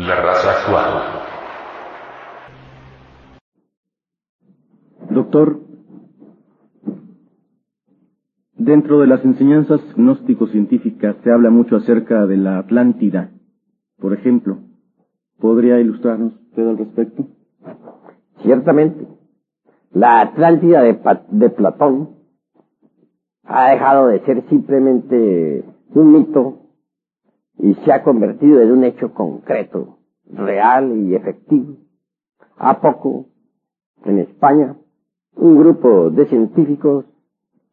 La raza actual. Doctor, dentro de las enseñanzas gnóstico-científicas se habla mucho acerca de la Atlántida. Por ejemplo, ¿podría ilustrarnos usted al respecto? Ciertamente, la Atlántida de, de Platón ha dejado de ser simplemente un mito y se ha convertido en un hecho concreto, real y efectivo. A poco, en España, un grupo de científicos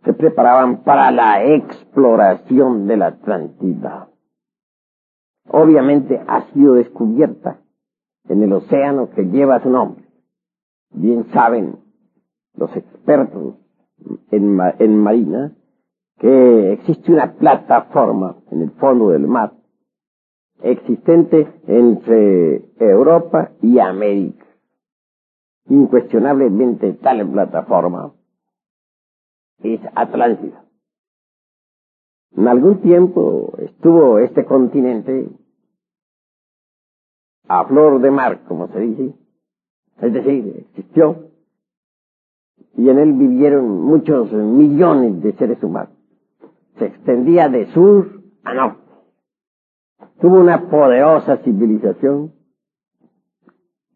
se preparaban para la exploración de la Atlántida. Obviamente ha sido descubierta en el océano que lleva su nombre. Bien saben los expertos en, en marina que existe una plataforma en el fondo del mar existente entre Europa y América. Incuestionablemente tal plataforma es Atlántida. En algún tiempo estuvo este continente a flor de mar, como se dice, es decir, existió, y en él vivieron muchos millones de seres humanos. Se extendía de sur a norte. Tuvo una poderosa civilización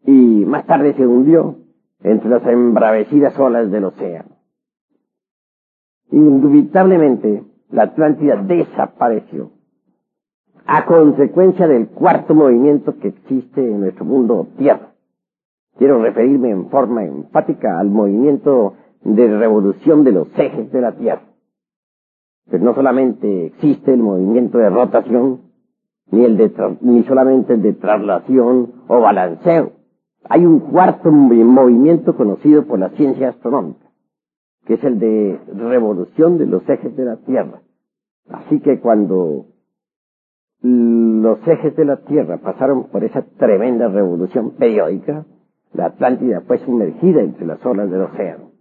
y más tarde se hundió entre las embravecidas olas del océano. Indubitablemente, la Atlántida desapareció a consecuencia del cuarto movimiento que existe en nuestro mundo Tierra. Quiero referirme en forma enfática al movimiento de revolución de los ejes de la Tierra. Pues no solamente existe el movimiento de rotación, ni, el de ni solamente el de traslación o balanceo. Hay un cuarto movimiento conocido por la ciencia astronómica, que es el de revolución de los ejes de la Tierra. Así que cuando los ejes de la Tierra pasaron por esa tremenda revolución periódica, la Atlántida fue sumergida entre las olas del océano.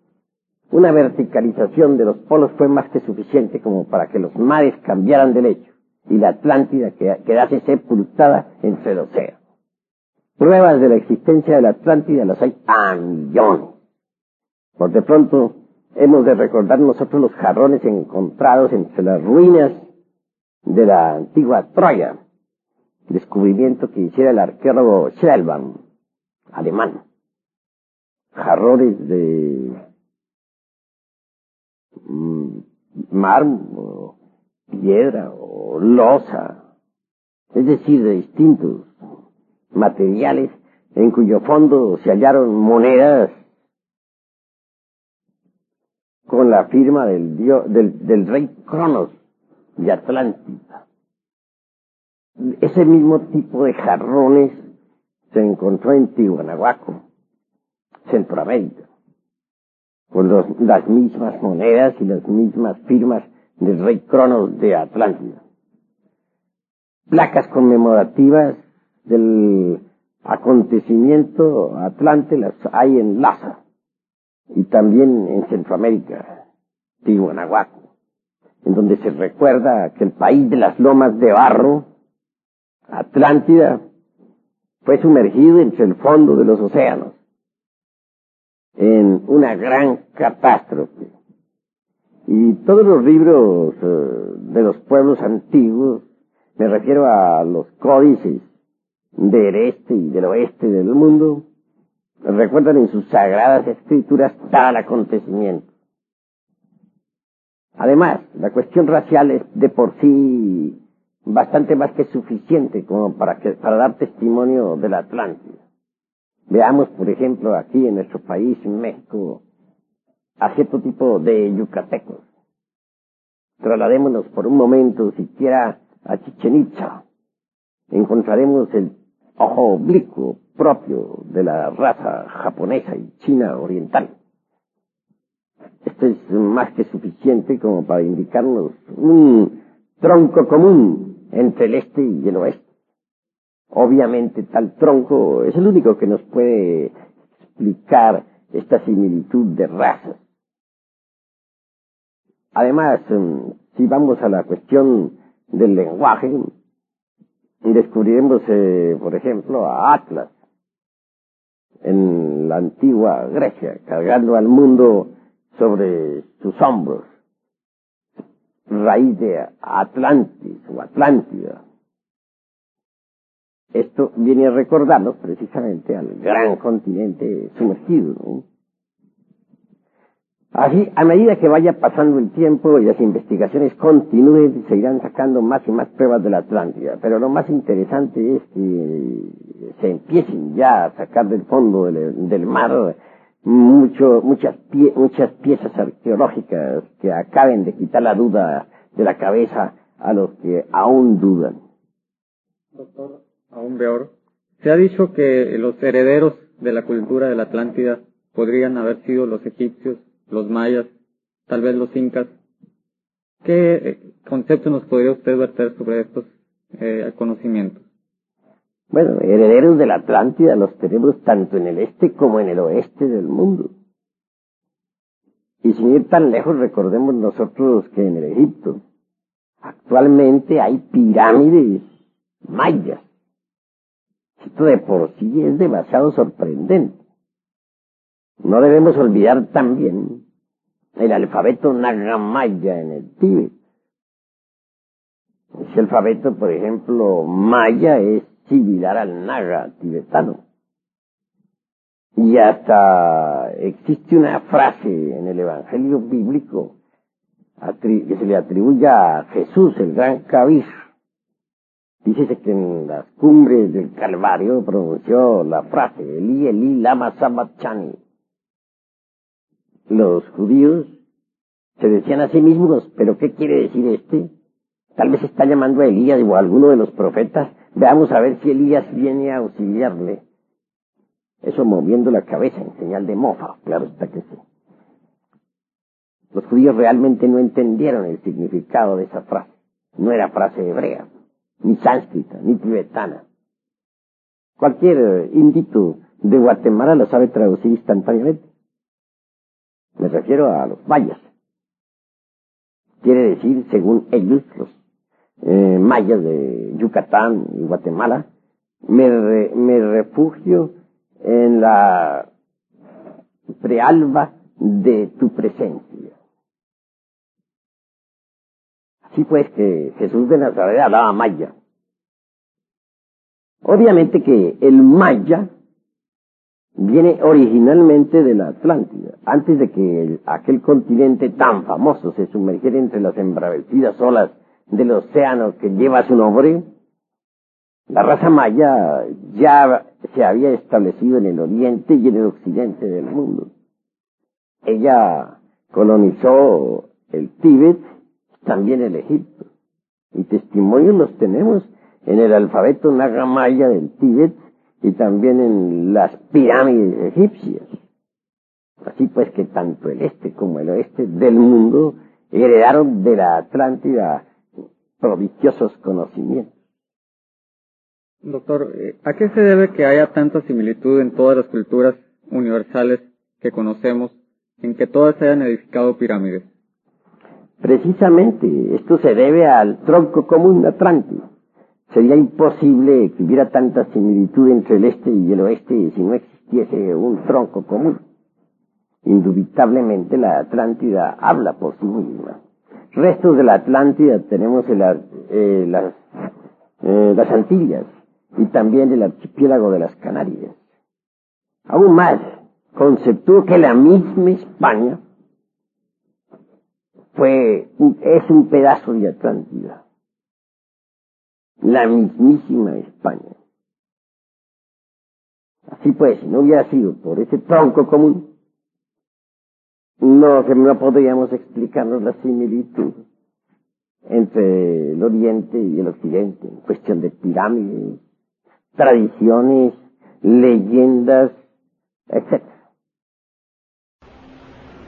Una verticalización de los polos fue más que suficiente como para que los mares cambiaran de lecho y la Atlántida quedase sepultada entre el océano. Pruebas de la existencia de la Atlántida las hay a millones. Por de pronto, hemos de recordar nosotros los jarrones encontrados entre las ruinas de la antigua Troya, descubrimiento que hiciera el arqueólogo Schelban, alemán. Jarrones de mm, mármol, piedra o losa, es decir, de distintos materiales en cuyo fondo se hallaron monedas con la firma del, del, del rey Cronos, de Atlántida. Ese mismo tipo de jarrones se encontró en Tihuanahuaco, Centroamérica, con las mismas monedas y las mismas firmas del rey Cronos de Atlántida. Placas conmemorativas del acontecimiento Atlante las hay en Laza y también en Centroamérica, Tihuanahuaco en donde se recuerda que el país de las lomas de barro, Atlántida, fue sumergido entre el fondo de los océanos en una gran catástrofe. Y todos los libros eh, de los pueblos antiguos, me refiero a los códices del este y del oeste del mundo, recuerdan en sus sagradas escrituras tal acontecimiento. Además, la cuestión racial es de por sí bastante más que suficiente como para, que, para dar testimonio de la Atlántida. Veamos, por ejemplo, aquí en nuestro país, México, a cierto tipo de yucatecos. Trasladémonos por un momento siquiera a Chichen Itza. Encontraremos el ojo oblicuo propio de la raza japonesa y china oriental. Esto es más que suficiente como para indicarnos un tronco común entre el este y el oeste. Obviamente tal tronco es el único que nos puede explicar esta similitud de razas. Además, em, si vamos a la cuestión del lenguaje, descubriremos, eh, por ejemplo, a Atlas en la antigua Grecia, cargando al mundo sobre sus hombros, raíz de Atlantis o Atlántida. Esto viene a recordarnos precisamente al gran continente sumergido. ¿no? Así, a medida que vaya pasando el tiempo y las investigaciones continúen, se irán sacando más y más pruebas de la Atlántida. Pero lo más interesante es que se empiecen ya a sacar del fondo del, mar mucho, muchas, muchas piezas arqueológicas que acaben de quitar la duda de la cabeza a los que aún dudan. Doctor, aún peor. Se ha dicho que los herederos de la cultura de la Atlántida podrían haber sido los egipcios los mayas, tal vez los incas. ¿Qué eh, concepto nos podría usted verter sobre estos eh, conocimientos? Bueno, herederos de la Atlántida los tenemos tanto en el este como en el oeste del mundo. Y sin ir tan lejos, recordemos nosotros que en el Egipto actualmente hay pirámides mayas. Esto de por sí es demasiado sorprendente. No debemos olvidar también el alfabeto nagamaya en el Tíbet. Ese alfabeto, por ejemplo, maya es similar al naga tibetano. Y hasta existe una frase en el Evangelio bíblico que se le atribuye a Jesús, el gran Kabir. Dice que en las cumbres del Calvario pronunció la frase, Eli, Eli, lama sabachani los judíos se decían a sí mismos, pero ¿qué quiere decir este? Tal vez está llamando a Elías o a alguno de los profetas. Veamos a ver si Elías viene a auxiliarle. Eso moviendo la cabeza en señal de mofa, claro está que sí. Los judíos realmente no entendieron el significado de esa frase. No era frase hebrea, ni sánscrita, ni tibetana. Cualquier indito de Guatemala lo sabe traducir instantáneamente. Me refiero a los mayas. Quiere decir, según ellos, los eh, mayas de Yucatán y Guatemala, me, me refugio en la prealba de tu presencia. Así pues que Jesús de Nazaret hablaba maya. Obviamente que el maya viene originalmente de la Atlántida. Antes de que aquel continente tan famoso se sumergiera entre las embravecidas olas del océano que lleva su nombre, la raza maya ya se había establecido en el oriente y en el occidente del mundo. Ella colonizó el Tíbet, también el Egipto. Y testimonios los tenemos en el alfabeto nagamaya del Tíbet y también en las pirámides egipcias. Así pues que tanto el este como el oeste del mundo heredaron de la Atlántida prodigiosos conocimientos. Doctor, eh, ¿a qué se debe que haya tanta similitud en todas las culturas universales que conocemos, en que todas hayan edificado pirámides? Precisamente, esto se debe al tronco común atlántico. Sería imposible que hubiera tanta similitud entre el este y el oeste si no existiese un tronco común. Indubitablemente la Atlántida habla por sí misma. Restos de la Atlántida tenemos eh, las, eh, las Antillas y también el archipiélago de las Canarias. Aún más, conceptúo que la misma España fue, es un pedazo de Atlántida la mismísima España. Así pues, si no hubiera sido por ese tronco común, no, no podríamos explicarnos la similitud entre el Oriente y el Occidente, en cuestión de pirámides, tradiciones, leyendas, etc.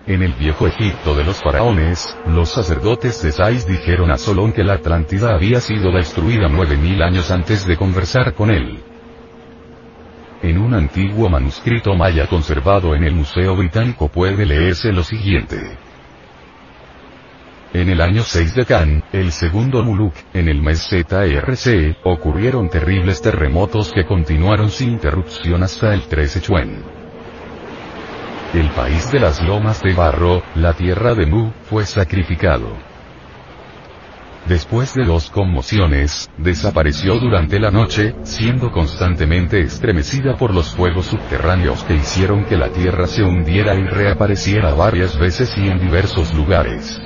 En el viejo Egipto de los faraones, los sacerdotes de Sais dijeron a Solón que la Atlántida había sido destruida nueve mil años antes de conversar con él. En un antiguo manuscrito maya conservado en el Museo Británico puede leerse lo siguiente. En el año 6 de Can, el segundo Muluk, en el mes ZRC, ocurrieron terribles terremotos que continuaron sin interrupción hasta el 13 Chuen. El país de las lomas de barro, la tierra de Mu, fue sacrificado. Después de dos conmociones, desapareció durante la noche, siendo constantemente estremecida por los fuegos subterráneos que hicieron que la Tierra se hundiera y reapareciera varias veces y en diversos lugares.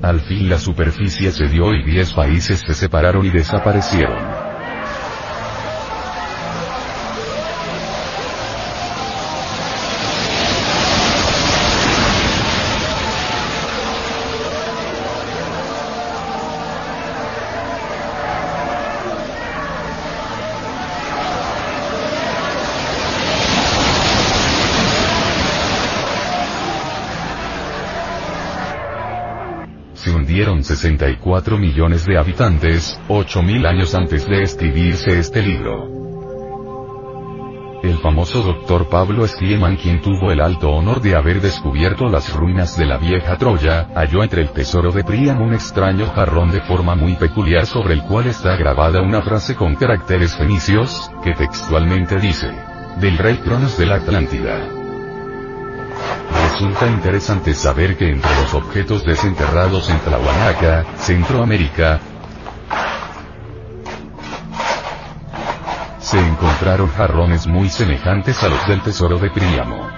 Al fin la superficie cedió y diez países se separaron y desaparecieron. 64 millones de habitantes, 8.000 años antes de escribirse este libro. El famoso doctor Pablo Stiemann quien tuvo el alto honor de haber descubierto las ruinas de la vieja Troya, halló entre el tesoro de Priam un extraño jarrón de forma muy peculiar sobre el cual está grabada una frase con caracteres fenicios, que textualmente dice, del rey Cronos de la Atlántida. Resulta interesante saber que entre los objetos desenterrados en Tlahuanaca, Centroamérica, se encontraron jarrones muy semejantes a los del tesoro de Príamo.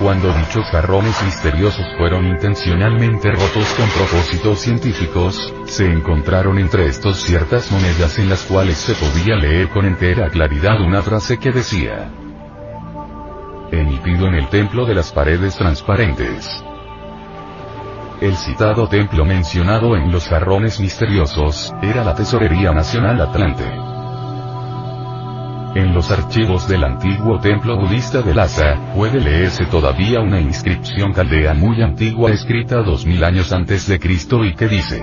Cuando dichos jarrones misteriosos fueron intencionalmente rotos con propósitos científicos, se encontraron entre estos ciertas monedas en las cuales se podía leer con entera claridad una frase que decía, emitido en el templo de las paredes transparentes. El citado templo mencionado en los jarrones misteriosos, era la Tesorería Nacional Atlante. En los archivos del antiguo templo budista de Lhasa, puede leerse todavía una inscripción caldea muy antigua escrita dos mil años antes de Cristo y que dice,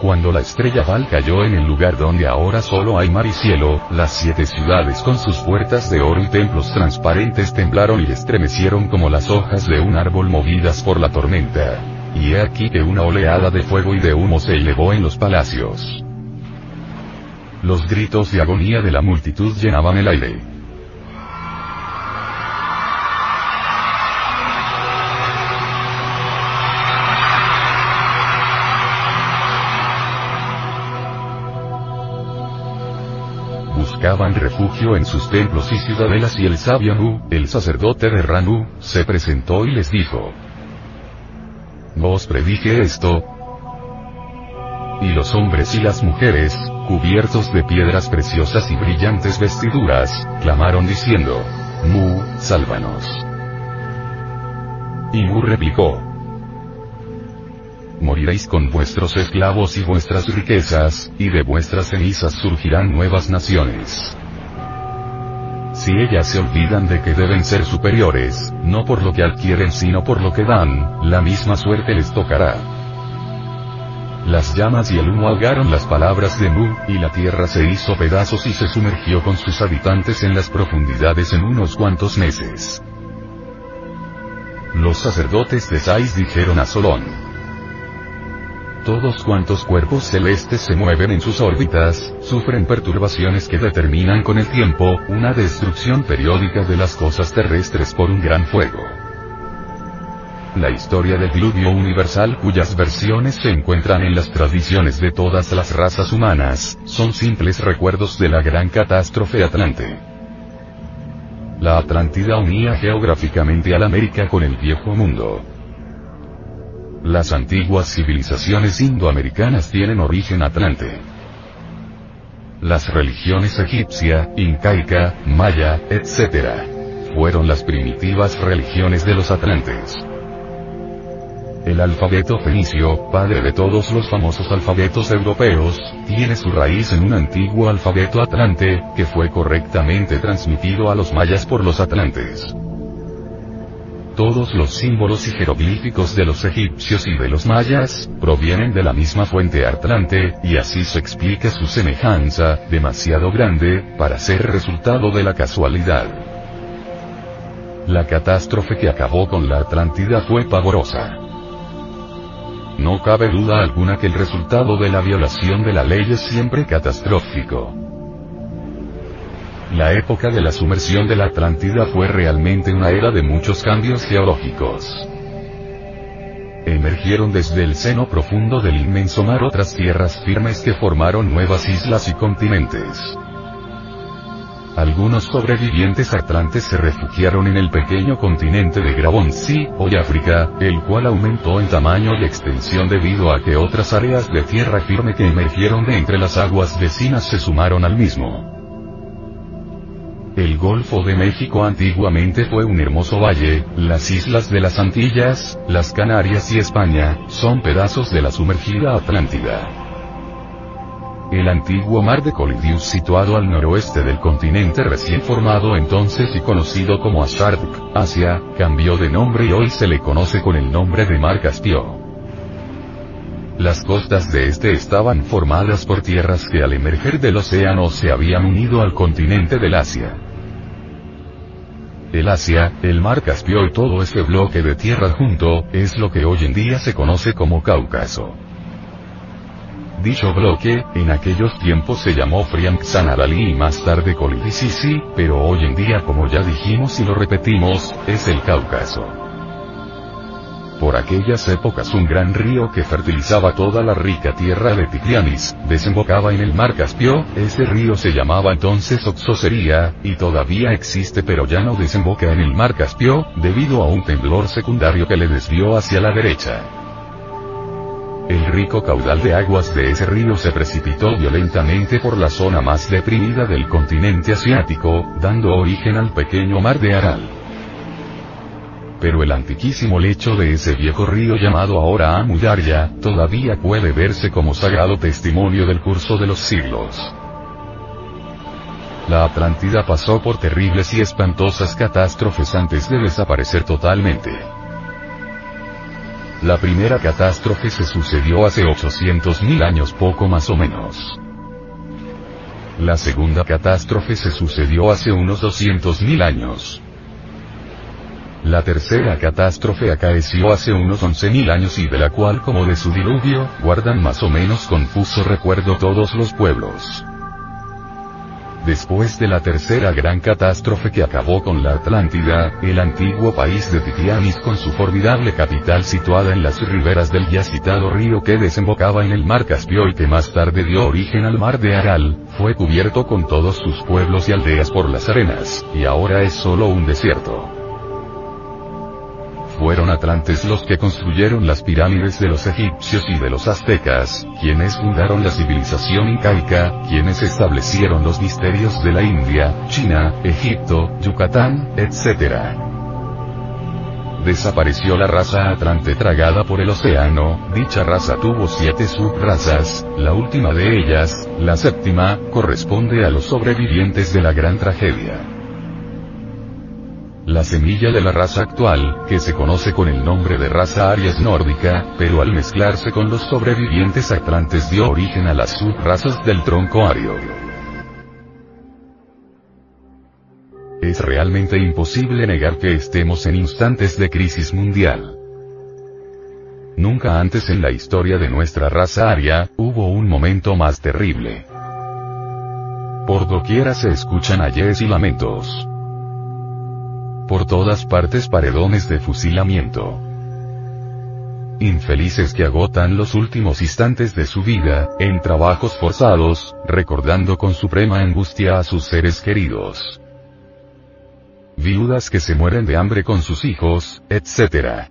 cuando la estrella Val cayó en el lugar donde ahora solo hay mar y cielo, las siete ciudades con sus puertas de oro y templos transparentes temblaron y estremecieron como las hojas de un árbol movidas por la tormenta. Y he aquí que una oleada de fuego y de humo se elevó en los palacios. Los gritos de agonía de la multitud llenaban el aire. Buscaban refugio en sus templos y ciudadelas y el sabio Nu, el sacerdote de Ranu, se presentó y les dijo. Vos predije esto. Y los hombres y las mujeres, cubiertos de piedras preciosas y brillantes vestiduras, clamaron diciendo, Mu, sálvanos. Y Mu replicó, moriréis con vuestros esclavos y vuestras riquezas, y de vuestras cenizas surgirán nuevas naciones. Si ellas se olvidan de que deben ser superiores, no por lo que adquieren sino por lo que dan, la misma suerte les tocará. Las llamas y el humo ahogaron las palabras de Mu, y la tierra se hizo pedazos y se sumergió con sus habitantes en las profundidades en unos cuantos meses. Los sacerdotes de Sais dijeron a Solón, todos cuantos cuerpos celestes se mueven en sus órbitas, sufren perturbaciones que determinan con el tiempo, una destrucción periódica de las cosas terrestres por un gran fuego. La historia del diluvio universal cuyas versiones se encuentran en las tradiciones de todas las razas humanas, son simples recuerdos de la gran catástrofe atlante. La Atlántida unía geográficamente a la América con el viejo mundo. Las antiguas civilizaciones indoamericanas tienen origen atlante. Las religiones egipcia, incaica, maya, etc. fueron las primitivas religiones de los atlantes. El alfabeto fenicio, padre de todos los famosos alfabetos europeos, tiene su raíz en un antiguo alfabeto atlante, que fue correctamente transmitido a los mayas por los atlantes. Todos los símbolos y jeroglíficos de los egipcios y de los mayas, provienen de la misma fuente Atlante, y así se explica su semejanza, demasiado grande, para ser resultado de la casualidad. La catástrofe que acabó con la Atlántida fue pavorosa. No cabe duda alguna que el resultado de la violación de la ley es siempre catastrófico. La época de la sumersión de la Atlántida fue realmente una era de muchos cambios geológicos. Emergieron desde el seno profundo del inmenso mar otras tierras firmes que formaron nuevas islas y continentes. Algunos sobrevivientes atlantes se refugiaron en el pequeño continente de Grabón-Sea, hoy África, el cual aumentó en tamaño y extensión debido a que otras áreas de tierra firme que emergieron de entre las aguas vecinas se sumaron al mismo. El Golfo de México antiguamente fue un hermoso valle, las islas de las Antillas, las Canarias y España, son pedazos de la sumergida Atlántida. El antiguo mar de Colidius situado al noroeste del continente recién formado entonces y conocido como Ashark, Asia, cambió de nombre y hoy se le conoce con el nombre de Mar Caspio. Las costas de este estaban formadas por tierras que al emerger del océano se habían unido al continente del Asia. El Asia, el mar Caspio y todo ese bloque de tierra junto, es lo que hoy en día se conoce como Cáucaso. Dicho bloque, en aquellos tiempos se llamó Frianxanadali y más tarde Colidisisi, pero hoy en día como ya dijimos y lo repetimos, es el Cáucaso. Por aquellas épocas un gran río que fertilizaba toda la rica tierra de Tigrianis, desembocaba en el mar Caspio, ese río se llamaba entonces Oxosería, y todavía existe pero ya no desemboca en el mar Caspio, debido a un temblor secundario que le desvió hacia la derecha. El rico caudal de aguas de ese río se precipitó violentamente por la zona más deprimida del continente asiático, dando origen al pequeño mar de Aral. Pero el antiquísimo lecho de ese viejo río llamado ahora Amudarya, todavía puede verse como sagrado testimonio del curso de los siglos. La Atlántida pasó por terribles y espantosas catástrofes antes de desaparecer totalmente. La primera catástrofe se sucedió hace 800.000 años poco más o menos. La segunda catástrofe se sucedió hace unos 200.000 años. La tercera catástrofe acaeció hace unos 11.000 años y de la cual como de su diluvio, guardan más o menos confuso recuerdo todos los pueblos. Después de la tercera gran catástrofe que acabó con la Atlántida, el antiguo país de Titianis con su formidable capital situada en las riberas del ya citado río que desembocaba en el mar Caspio y que más tarde dio origen al mar de Aral, fue cubierto con todos sus pueblos y aldeas por las arenas, y ahora es solo un desierto fueron atlantes los que construyeron las pirámides de los egipcios y de los aztecas, quienes fundaron la civilización incaica, quienes establecieron los misterios de la India, China, Egipto, Yucatán, etc. Desapareció la raza atlante tragada por el océano, dicha raza tuvo siete subrazas, la última de ellas, la séptima, corresponde a los sobrevivientes de la gran tragedia. La semilla de la raza actual, que se conoce con el nombre de raza arias nórdica, pero al mezclarse con los sobrevivientes atlantes dio origen a las subrazas del tronco ario. Es realmente imposible negar que estemos en instantes de crisis mundial. Nunca antes en la historia de nuestra raza aria, hubo un momento más terrible. Por doquiera se escuchan ayes y lamentos por todas partes paredones de fusilamiento. Infelices que agotan los últimos instantes de su vida, en trabajos forzados, recordando con suprema angustia a sus seres queridos. Viudas que se mueren de hambre con sus hijos, etc.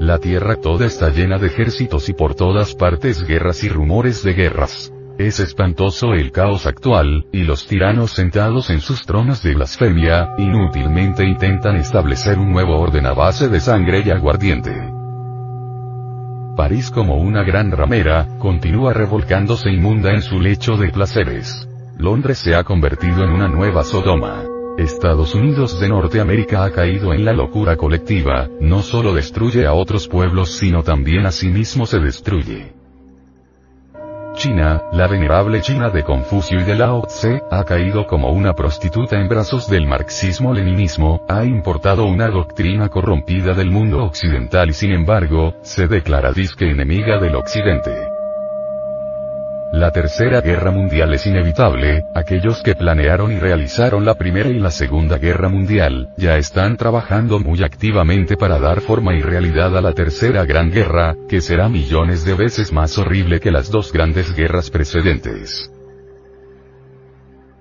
La tierra toda está llena de ejércitos y por todas partes guerras y rumores de guerras. Es espantoso el caos actual, y los tiranos sentados en sus tronos de blasfemia, inútilmente intentan establecer un nuevo orden a base de sangre y aguardiente. París como una gran ramera, continúa revolcándose inmunda en su lecho de placeres. Londres se ha convertido en una nueva Sodoma. Estados Unidos de Norteamérica ha caído en la locura colectiva, no solo destruye a otros pueblos sino también a sí mismo se destruye. China, la venerable China de Confucio y de Lao Tse, ha caído como una prostituta en brazos del marxismo-leninismo, ha importado una doctrina corrompida del mundo occidental y sin embargo, se declara disque enemiga del occidente. La Tercera Guerra Mundial es inevitable, aquellos que planearon y realizaron la Primera y la Segunda Guerra Mundial, ya están trabajando muy activamente para dar forma y realidad a la Tercera Gran Guerra, que será millones de veces más horrible que las dos grandes guerras precedentes.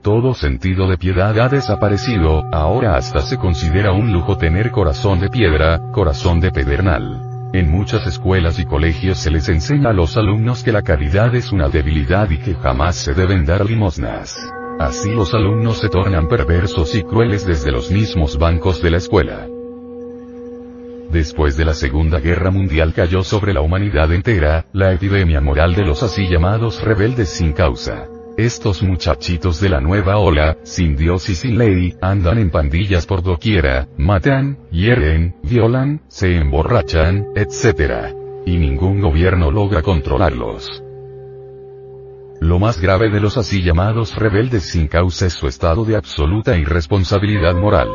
Todo sentido de piedad ha desaparecido, ahora hasta se considera un lujo tener corazón de piedra, corazón de pedernal. En muchas escuelas y colegios se les enseña a los alumnos que la caridad es una debilidad y que jamás se deben dar limosnas. Así los alumnos se tornan perversos y crueles desde los mismos bancos de la escuela. Después de la Segunda Guerra Mundial cayó sobre la humanidad entera, la epidemia moral de los así llamados rebeldes sin causa. Estos muchachitos de la nueva ola, sin Dios y sin ley, andan en pandillas por doquiera, matan, hieren, violan, se emborrachan, etc. Y ningún gobierno logra controlarlos. Lo más grave de los así llamados rebeldes sin causa es su estado de absoluta irresponsabilidad moral.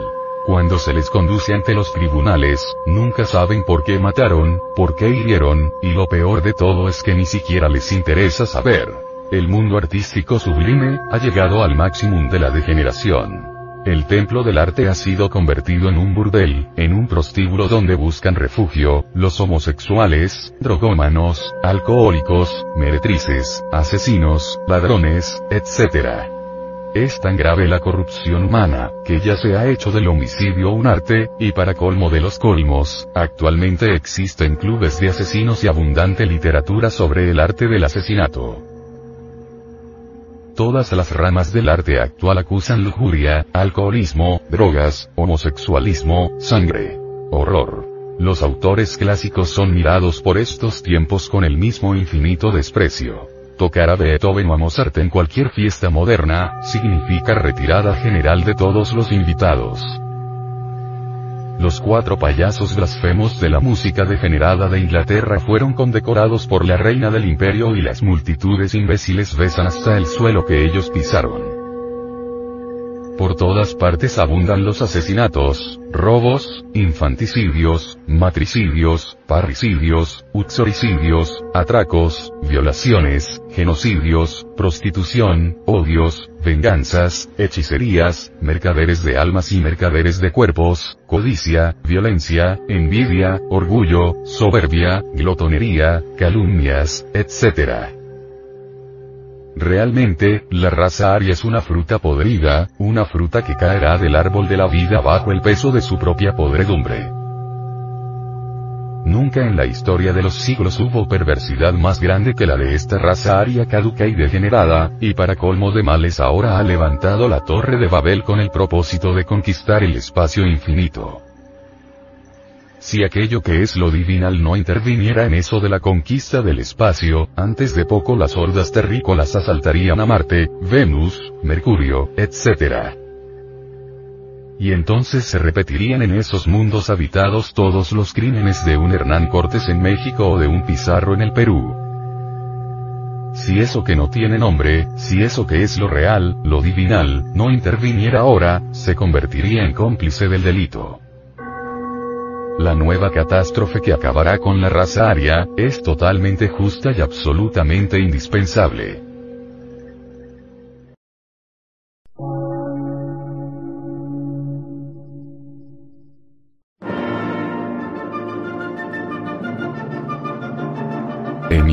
Cuando se les conduce ante los tribunales, nunca saben por qué mataron, por qué hirieron, y lo peor de todo es que ni siquiera les interesa saber. El mundo artístico sublime, ha llegado al máximo de la degeneración. El templo del arte ha sido convertido en un burdel, en un prostíbulo donde buscan refugio, los homosexuales, drogómanos, alcohólicos, meretrices, asesinos, ladrones, etc. Es tan grave la corrupción humana, que ya se ha hecho del homicidio un arte, y para colmo de los colmos, actualmente existen clubes de asesinos y abundante literatura sobre el arte del asesinato. Todas las ramas del arte actual acusan lujuria, alcoholismo, drogas, homosexualismo, sangre. Horror. Los autores clásicos son mirados por estos tiempos con el mismo infinito desprecio. Tocar a Beethoven o a Mozart en cualquier fiesta moderna, significa retirada general de todos los invitados. Los cuatro payasos blasfemos de la música degenerada de Inglaterra fueron condecorados por la reina del imperio y las multitudes imbéciles besan hasta el suelo que ellos pisaron. Por todas partes abundan los asesinatos, robos, infanticidios, matricidios, parricidios, uxoricidios, atracos, violaciones, genocidios, prostitución, odios, venganzas, hechicerías, mercaderes de almas y mercaderes de cuerpos, codicia, violencia, envidia, orgullo, soberbia, glotonería, calumnias, etc. Realmente, la raza aria es una fruta podrida, una fruta que caerá del árbol de la vida bajo el peso de su propia podredumbre. Nunca en la historia de los siglos hubo perversidad más grande que la de esta raza aria caduca y degenerada, y para colmo de males ahora ha levantado la torre de Babel con el propósito de conquistar el espacio infinito. Si aquello que es lo divinal no interviniera en eso de la conquista del espacio, antes de poco las hordas terrícolas asaltarían a Marte, Venus, Mercurio, etc. Y entonces se repetirían en esos mundos habitados todos los crímenes de un Hernán Cortés en México o de un Pizarro en el Perú. Si eso que no tiene nombre, si eso que es lo real, lo divinal, no interviniera ahora, se convertiría en cómplice del delito. La nueva catástrofe que acabará con la raza aria, es totalmente justa y absolutamente indispensable.